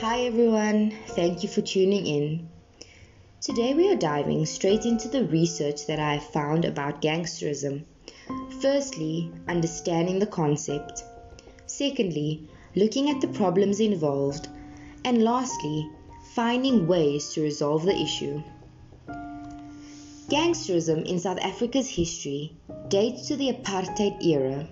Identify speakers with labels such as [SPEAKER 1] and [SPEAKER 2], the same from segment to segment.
[SPEAKER 1] Hi everyone, thank you for tuning in. Today we are diving straight into the research that I have found about gangsterism. Firstly, understanding the concept. Secondly, looking at the problems involved. And lastly, finding ways to resolve the issue. Gangsterism in South Africa's history dates to the apartheid era.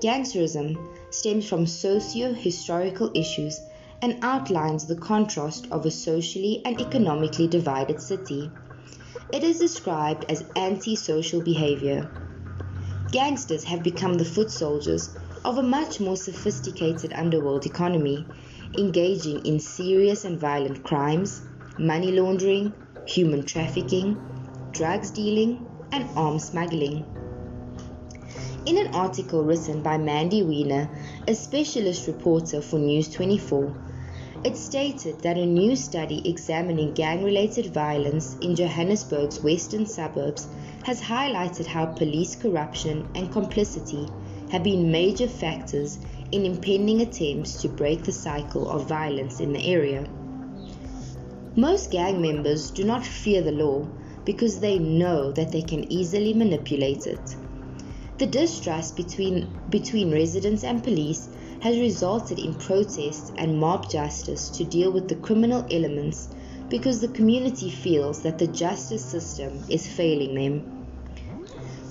[SPEAKER 1] Gangsterism stems from socio historical issues and outlines the contrast of a socially and economically divided city. It is described as anti-social behavior. Gangsters have become the foot soldiers of a much more sophisticated underworld economy, engaging in serious and violent crimes, money laundering, human trafficking, drugs dealing, and arms smuggling. In an article written by Mandy Wiener, a specialist reporter for News 24, it stated that a new study examining gang related violence in Johannesburg's western suburbs has highlighted how police corruption and complicity have been major factors in impending attempts to break the cycle of violence in the area. Most gang members do not fear the law because they know that they can easily manipulate it. The distrust between, between residents and police has resulted in protests and mob justice to deal with the criminal elements because the community feels that the justice system is failing them.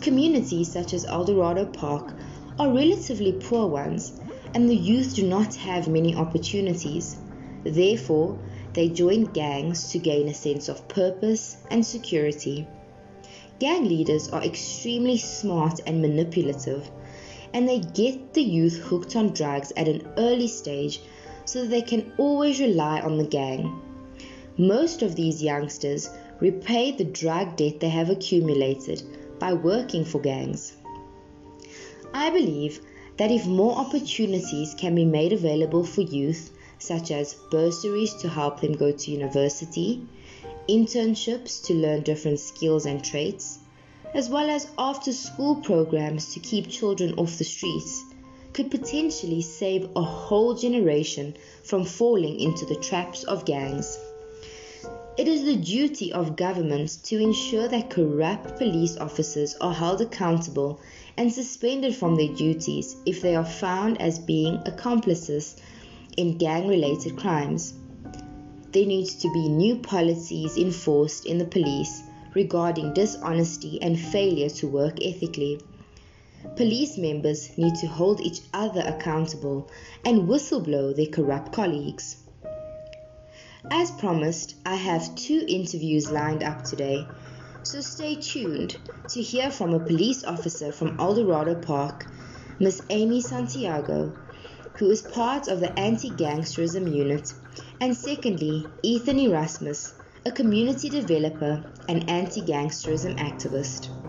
[SPEAKER 1] Communities such as Eldorado Park are relatively poor ones, and the youth do not have many opportunities. Therefore, they join gangs to gain a sense of purpose and security. Gang leaders are extremely smart and manipulative, and they get the youth hooked on drugs at an early stage so that they can always rely on the gang. Most of these youngsters repay the drug debt they have accumulated by working for gangs. I believe that if more opportunities can be made available for youth, such as bursaries to help them go to university, internships to learn different skills and traits, as well as after school programs to keep children off the streets, could potentially save a whole generation from falling into the traps of gangs. It is the duty of governments to ensure that corrupt police officers are held accountable and suspended from their duties if they are found as being accomplices in gang related crimes there needs to be new policies enforced in the police regarding dishonesty and failure to work ethically. Police members need to hold each other accountable and whistleblow their corrupt colleagues. As promised, I have two interviews lined up today, so stay tuned to hear from a police officer from Eldorado Park, Miss Amy Santiago, who is part of the anti gangsterism unit and secondly, Ethan Erasmus, a community developer and anti gangsterism activist.